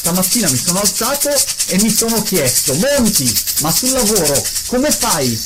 stamattina mi sono alzato e mi sono chiesto, Monti, ma sul lavoro come fai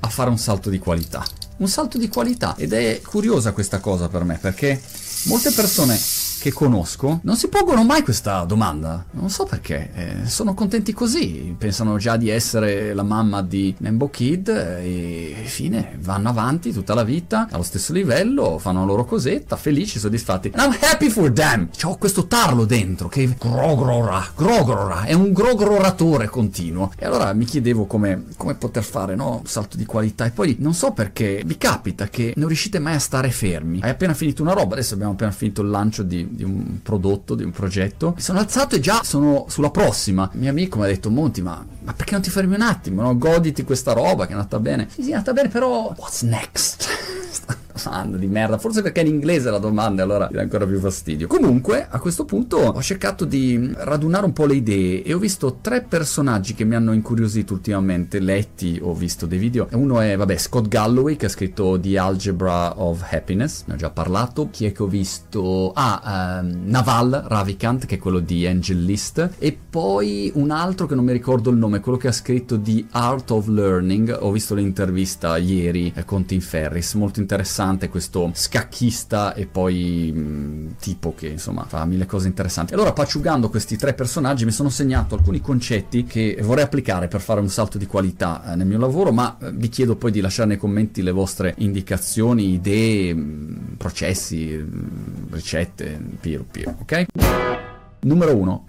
a fare un salto di qualità? Un salto di qualità ed è curiosa questa cosa per me perché molte persone che conosco non si pongono mai questa domanda. Non so perché. Eh, sono contenti così. Pensano già di essere la mamma di Nembo Kid e fine, vanno avanti tutta la vita allo stesso livello, fanno la loro cosetta, felici, soddisfatti. And I'm happy for them. C'ho questo tarlo dentro che grogrora, grogrora, è un grogroratore continuo. E allora mi chiedevo come, come poter fare, no? Un salto di qualità. E poi non so perché vi capita che non riuscite mai a stare fermi. Hai appena finito una roba, adesso abbiamo appena finito il lancio di di un prodotto, di un progetto. Mi sono alzato e già sono sulla prossima. Il mio amico mi ha detto, Monti, ma, ma perché non ti fermi un attimo? No? Goditi questa roba che è andata bene. Sì, sì, è andata bene, però what's next? domanda di merda, forse perché in inglese la domanda allora mi dà ancora più fastidio. Comunque, a questo punto ho cercato di radunare un po' le idee e ho visto tre personaggi che mi hanno incuriosito ultimamente, letti, ho visto dei video. Uno è, vabbè, Scott Galloway che ha scritto The Algebra of Happiness, ne ho già parlato. Chi è che ho visto? Ah, um, Naval Ravikant, che è quello di Angel List. E poi un altro che non mi ricordo il nome, quello che ha scritto The Art of Learning. Ho visto l'intervista ieri eh, con Tim Ferris, molto interessante interessante questo scacchista e poi mh, mm, tipo che insomma fa mille cose interessanti. Allora paciugando questi tre personaggi mi sono segnato alcuni concetti che vorrei applicare per fare un salto di qualità eh, nel mio lavoro, ma eh, vi chiedo poi di lasciare nei commenti le vostre indicazioni, idee, mh, mm, processi, mh, mm, ricette, piro piro, ok? Numero 1.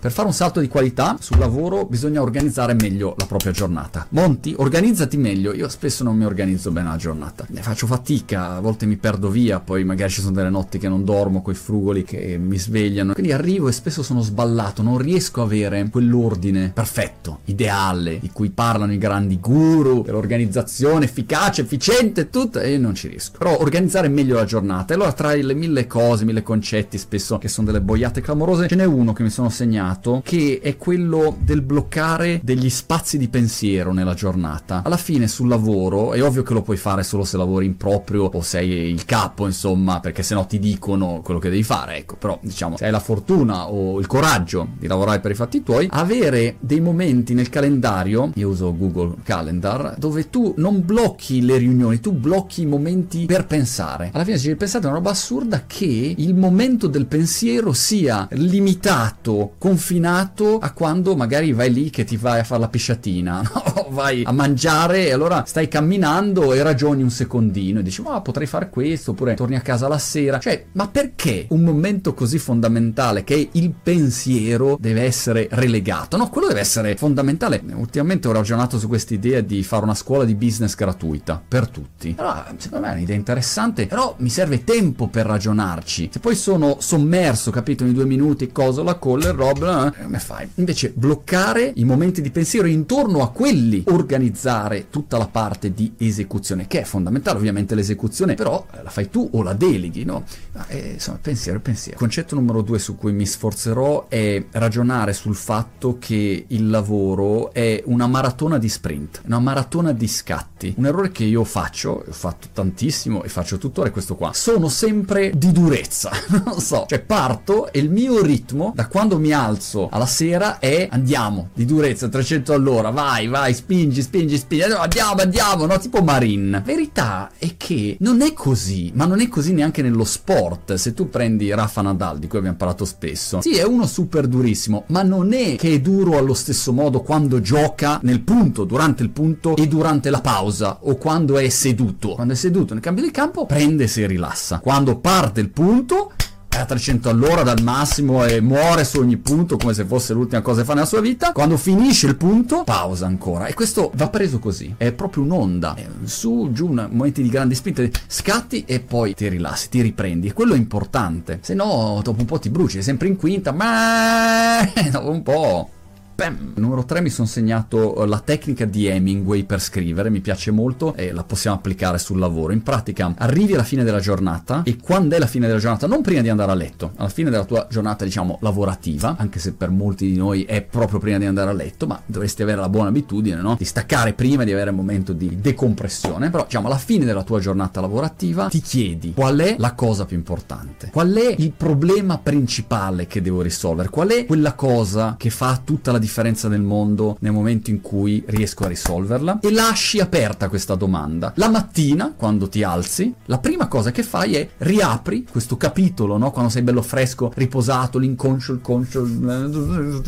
Per fare un salto di qualità sul lavoro bisogna organizzare meglio la propria giornata. Monti, organizzati meglio. Io spesso non mi organizzo bene la giornata. Ne faccio fatica, a volte mi perdo via, poi magari ci sono delle notti che non dormo, quei frugoli che mi svegliano. Quindi arrivo e spesso sono sballato, non riesco a avere quell'ordine perfetto, ideale, di cui parlano i grandi guru dell'organizzazione efficace, efficiente, tutto, e non ci riesco. Però organizzare meglio la giornata. E allora tra le mille cose, mille concetti, spesso che sono delle boiate clamorose, ce n'è uno che mi sono segnato segnato che è quello del bloccare degli spazi di pensiero nella giornata. Alla fine sul lavoro è ovvio che lo puoi fare solo se lavori in proprio o sei il capo, insomma, perché sennò ti dicono quello che devi fare, ecco, però diciamo, se hai la fortuna o il coraggio di lavorare per i fatti tuoi, avere dei momenti nel calendario, io uso Google Calendar, dove tu non blocchi le riunioni, tu blocchi i momenti per pensare. Alla fine ci pensate è una roba assurda che il momento del pensiero sia limitato, con confinato a quando magari vai lì che ti vai a fare la pisciatina, no? vai a mangiare e allora stai camminando e ragioni un secondino e dici ma potrei fare questo oppure torni a casa la sera. Cioè, ma perché un momento così fondamentale che è il pensiero deve essere relegato? No, quello deve essere fondamentale. Ultimamente ho ragionato su questa idea di fare una scuola di business gratuita per tutti. Allora, secondo me è un'idea interessante, però mi serve tempo per ragionarci. Se poi sono sommerso, capito, in due minuti, cosa la call e roba eh, come fai? Invece bloccare i momenti di pensiero intorno a quelli, organizzare tutta la parte di esecuzione, che è fondamentale, ovviamente l'esecuzione, però eh, la fai tu o la deleghi, no? Eh, insomma, pensiero, pensiero. Concetto numero due su cui mi sforzerò è ragionare sul fatto che il lavoro è una maratona di sprint, una maratona di scatti. Un errore che io faccio, ho fatto tantissimo e faccio tuttora è questo qua. Sono sempre di durezza, non so, cioè parto e il mio ritmo da quando mi alzo alzo alla sera e andiamo di durezza 300 all'ora, vai, vai, spingi, spingi, spingi, andiamo, andiamo, no? Tipo Marin. Verità è che non è così, ma non è così neanche nello sport. Se tu prendi Rafa Nadal, di cui abbiamo parlato spesso, sì, è uno super durissimo, ma non è che è duro allo stesso modo quando gioca nel punto, durante il punto e durante la pausa, o quando è seduto. Quando è seduto nel cambio di campo, prende e si rilassa. Quando parte il punto, a 300 all'ora dal massimo e muore su ogni punto come se fosse l'ultima cosa che fa nella sua vita. Quando finisce il punto, pausa ancora. E questo va preso così. È proprio un'onda. È su, giù, momenti di grandi spinte, scatti e poi ti rilassi, ti riprendi. E quello è importante. Se no, dopo un po' ti bruci, sei sempre in quinta, ma dopo un po' Bam! Numero 3 mi sono segnato la tecnica di Hemingway per scrivere, mi piace molto e la possiamo applicare sul lavoro. In pratica arrivi alla fine della giornata e quando è la fine della giornata, non prima di andare a letto, alla fine della tua giornata diciamo lavorativa, anche se per molti di noi è proprio prima di andare a letto, ma dovresti avere la buona abitudine no? di staccare prima di avere un momento di decompressione, però diciamo alla fine della tua giornata lavorativa ti chiedi qual è la cosa più importante, qual è il problema principale che devo risolvere, qual è quella cosa che fa tutta la differenza nel mondo nel momento in cui riesco a risolverla e lasci aperta questa domanda. La mattina, quando ti alzi, la prima cosa che fai è riapri questo capitolo, no? quando sei bello fresco, riposato, l'inconscio, il conscio,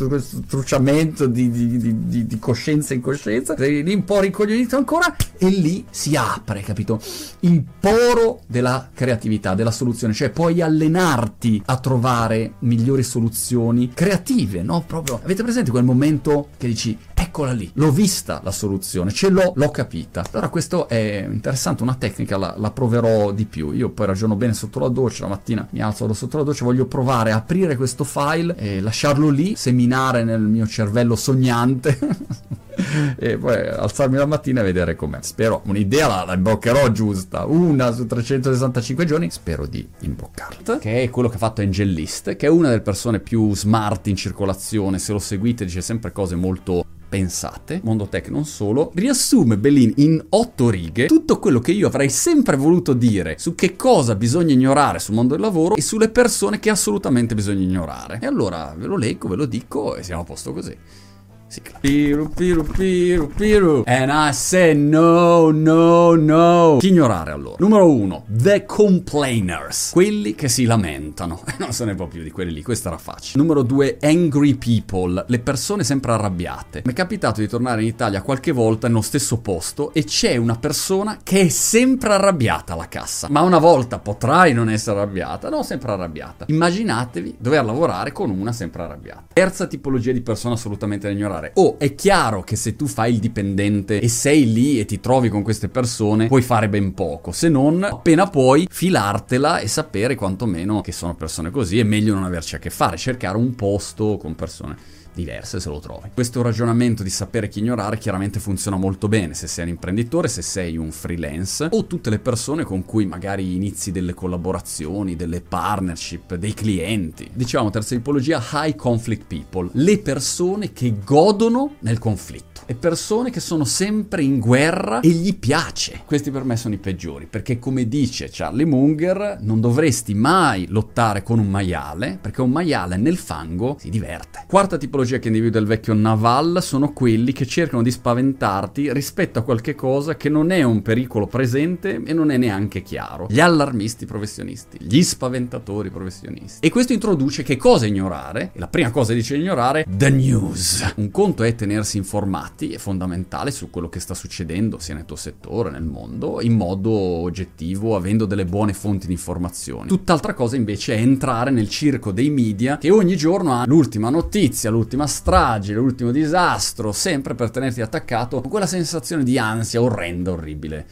questo trucciamento di, di, di, di coscienza in coscienza, sei lì un po' ricoglionito ancora e lì si apre, capito? Il poro della creatività, della soluzione, cioè puoi allenarti a trovare migliori soluzioni creative, no? Proprio avete presente quel momento che dici eccola lì, l'ho vista la soluzione, ce l'ho, l'ho capita. Allora questo è interessante, una tecnica, la, la, proverò di più. Io poi ragiono bene sotto la doccia, la mattina mi alzo, vado sotto la doccia, voglio provare a aprire questo file e lasciarlo lì, seminare nel mio cervello sognante. e poi alzarmi la mattina e vedere com'è. Spero un'idea la, la imboccherò giusta, una su 365 giorni, spero di imboccarla. Che è quello che ha fatto Angelist, che è una delle persone più smart in circolazione, se lo seguite dice sempre cose molto pensate, Mondo Tech non solo, riassume Bellin in otto righe tutto quello che io avrei sempre voluto dire su che cosa bisogna ignorare sul mondo del lavoro e sulle persone che assolutamente bisogna ignorare. E allora ve lo leggo, ve lo dico e siamo a posto così sigla. Piru, piru, piru, piru. And I said no, no, no. Chi ignorare allora? Numero uno, the complainers. Quelli che si lamentano. non se ne può più di quelli lì, questa era facile. Numero due, angry people. Le persone sempre arrabbiate. Mi è capitato di tornare in Italia qualche volta nello stesso posto e c'è una persona che è sempre arrabbiata alla cassa. Ma una volta potrai non essere arrabbiata? No, sempre arrabbiata. Immaginatevi dover lavorare con una sempre arrabbiata. Terza tipologia di persona assolutamente da ignorare fare. Oh, è chiaro che se tu fai il dipendente e sei lì e ti trovi con queste persone, puoi fare ben poco, se non appena puoi filartela e sapere quantomeno che sono persone così, è meglio non averci a che fare, cercare un posto con persone diverse se lo trovi. Questo ragionamento di sapere chi ignorare chiaramente funziona molto bene se sei un imprenditore, se sei un freelance o tutte le persone con cui magari inizi delle collaborazioni, delle partnership, dei clienti. Diciamo terza tipologia high conflict people, le persone che godono nel conflitto e persone che sono sempre in guerra e gli piace. Questi per me sono i peggiori, perché come dice Charlie Munger, non dovresti mai lottare con un maiale, perché un maiale nel fango si diverte. Quarta tipologia che individua il vecchio Naval sono quelli che cercano di spaventarti rispetto a qualche cosa che non è un pericolo presente e non è neanche chiaro. Gli allarmisti professionisti, gli spaventatori professionisti. E questo introduce che cosa ignorare? E la prima cosa dice ignorare, the news. Un conto è tenersi informati è fondamentale su quello che sta succedendo sia nel tuo settore, nel mondo, in modo oggettivo, avendo delle buone fonti di informazioni. Tutt'altra cosa invece è entrare nel circo dei media che ogni giorno ha l'ultima notizia, l'ultima strage, l'ultimo disastro, sempre per tenerti attaccato con quella sensazione di ansia orrenda, orribile.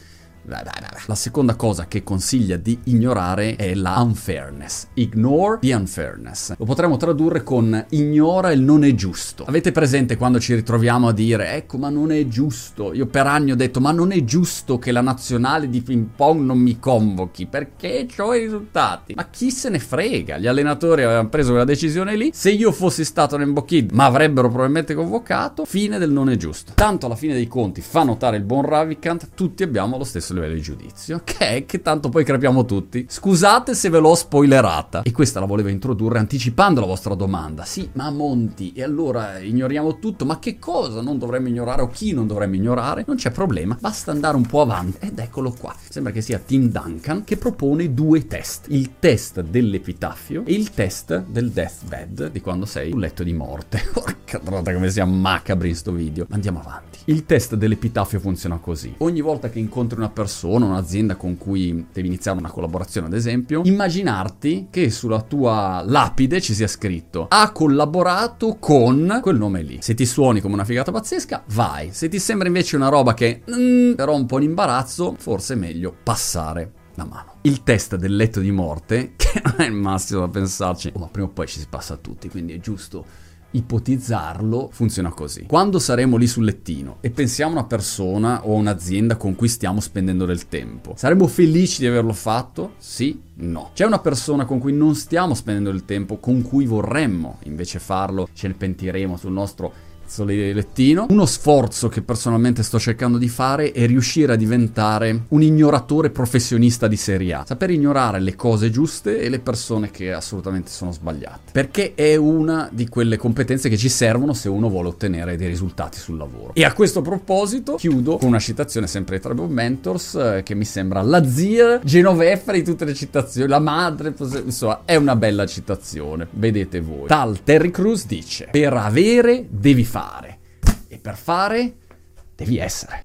La seconda cosa che consiglia di ignorare è la unfairness. Ignore the unfairness. Lo potremmo tradurre con ignora il non è giusto. Avete presente quando ci ritroviamo a dire ecco ma non è giusto. Io per anni ho detto ma non è giusto che la nazionale di ping pong non mi convochi perché ho i risultati. Ma chi se ne frega? Gli allenatori avevano preso quella decisione lì. Se io fossi stato nel Kid ma avrebbero probabilmente convocato. Fine del non è giusto. Tanto alla fine dei conti fa notare il buon Ravikant, tutti abbiamo lo stesso livello di giudizio, che è che tanto poi capiamo tutti. Scusate se ve l'ho spoilerata. E questa la volevo introdurre anticipando la vostra domanda. Sì, ma Monti, e allora ignoriamo tutto, ma che cosa non dovremmo ignorare o chi non dovremmo ignorare? Non c'è problema, basta andare un po' avanti. Ed eccolo qua. Sembra che sia Tim Duncan che propone due test. Il test dell'epitaffio e il test del deathbed, di quando sei sul letto di morte. Porca trota come sia macabri in sto video. Andiamo avanti. Il test dell'epitaffio funziona così. Ogni volta che incontri una persona, un'azienda con cui devi iniziare una collaborazione, ad esempio, immaginarti che sulla tua lapide ci sia scritto ha collaborato con quel nome lì. Se ti suoni come una figata pazzesca, vai. Se ti sembra invece una roba che mm, però un po' in imbarazzo, forse è meglio passare la mano. Il test del letto di morte, che non è il massimo da pensarci, oh, ma prima o poi ci si passa a tutti, quindi è giusto ipotizzarlo funziona così. Quando saremo lì sul lettino e pensiamo a una persona o a un'azienda con cui stiamo spendendo del tempo, saremo felici di averlo fatto? Sì? No. C'è una persona con cui non stiamo spendendo del tempo, con cui vorremmo invece farlo, ce ne pentiremo sul nostro lettino. Uno sforzo che personalmente sto cercando di fare è riuscire a diventare un ignoratore professionista di serie A. Saper ignorare le cose giuste e le persone che assolutamente sono sbagliate. Perché è una di quelle competenze che ci servono se uno vuole ottenere dei risultati sul lavoro. E a questo proposito chiudo con una citazione sempre di Tribal Mentors eh, che mi sembra la zia genoveffa di tutte le citazioni, la madre, insomma è una bella citazione. Vedete voi. Tal Terry Crews dice: Per avere devi fare fare. E per fare devi essere.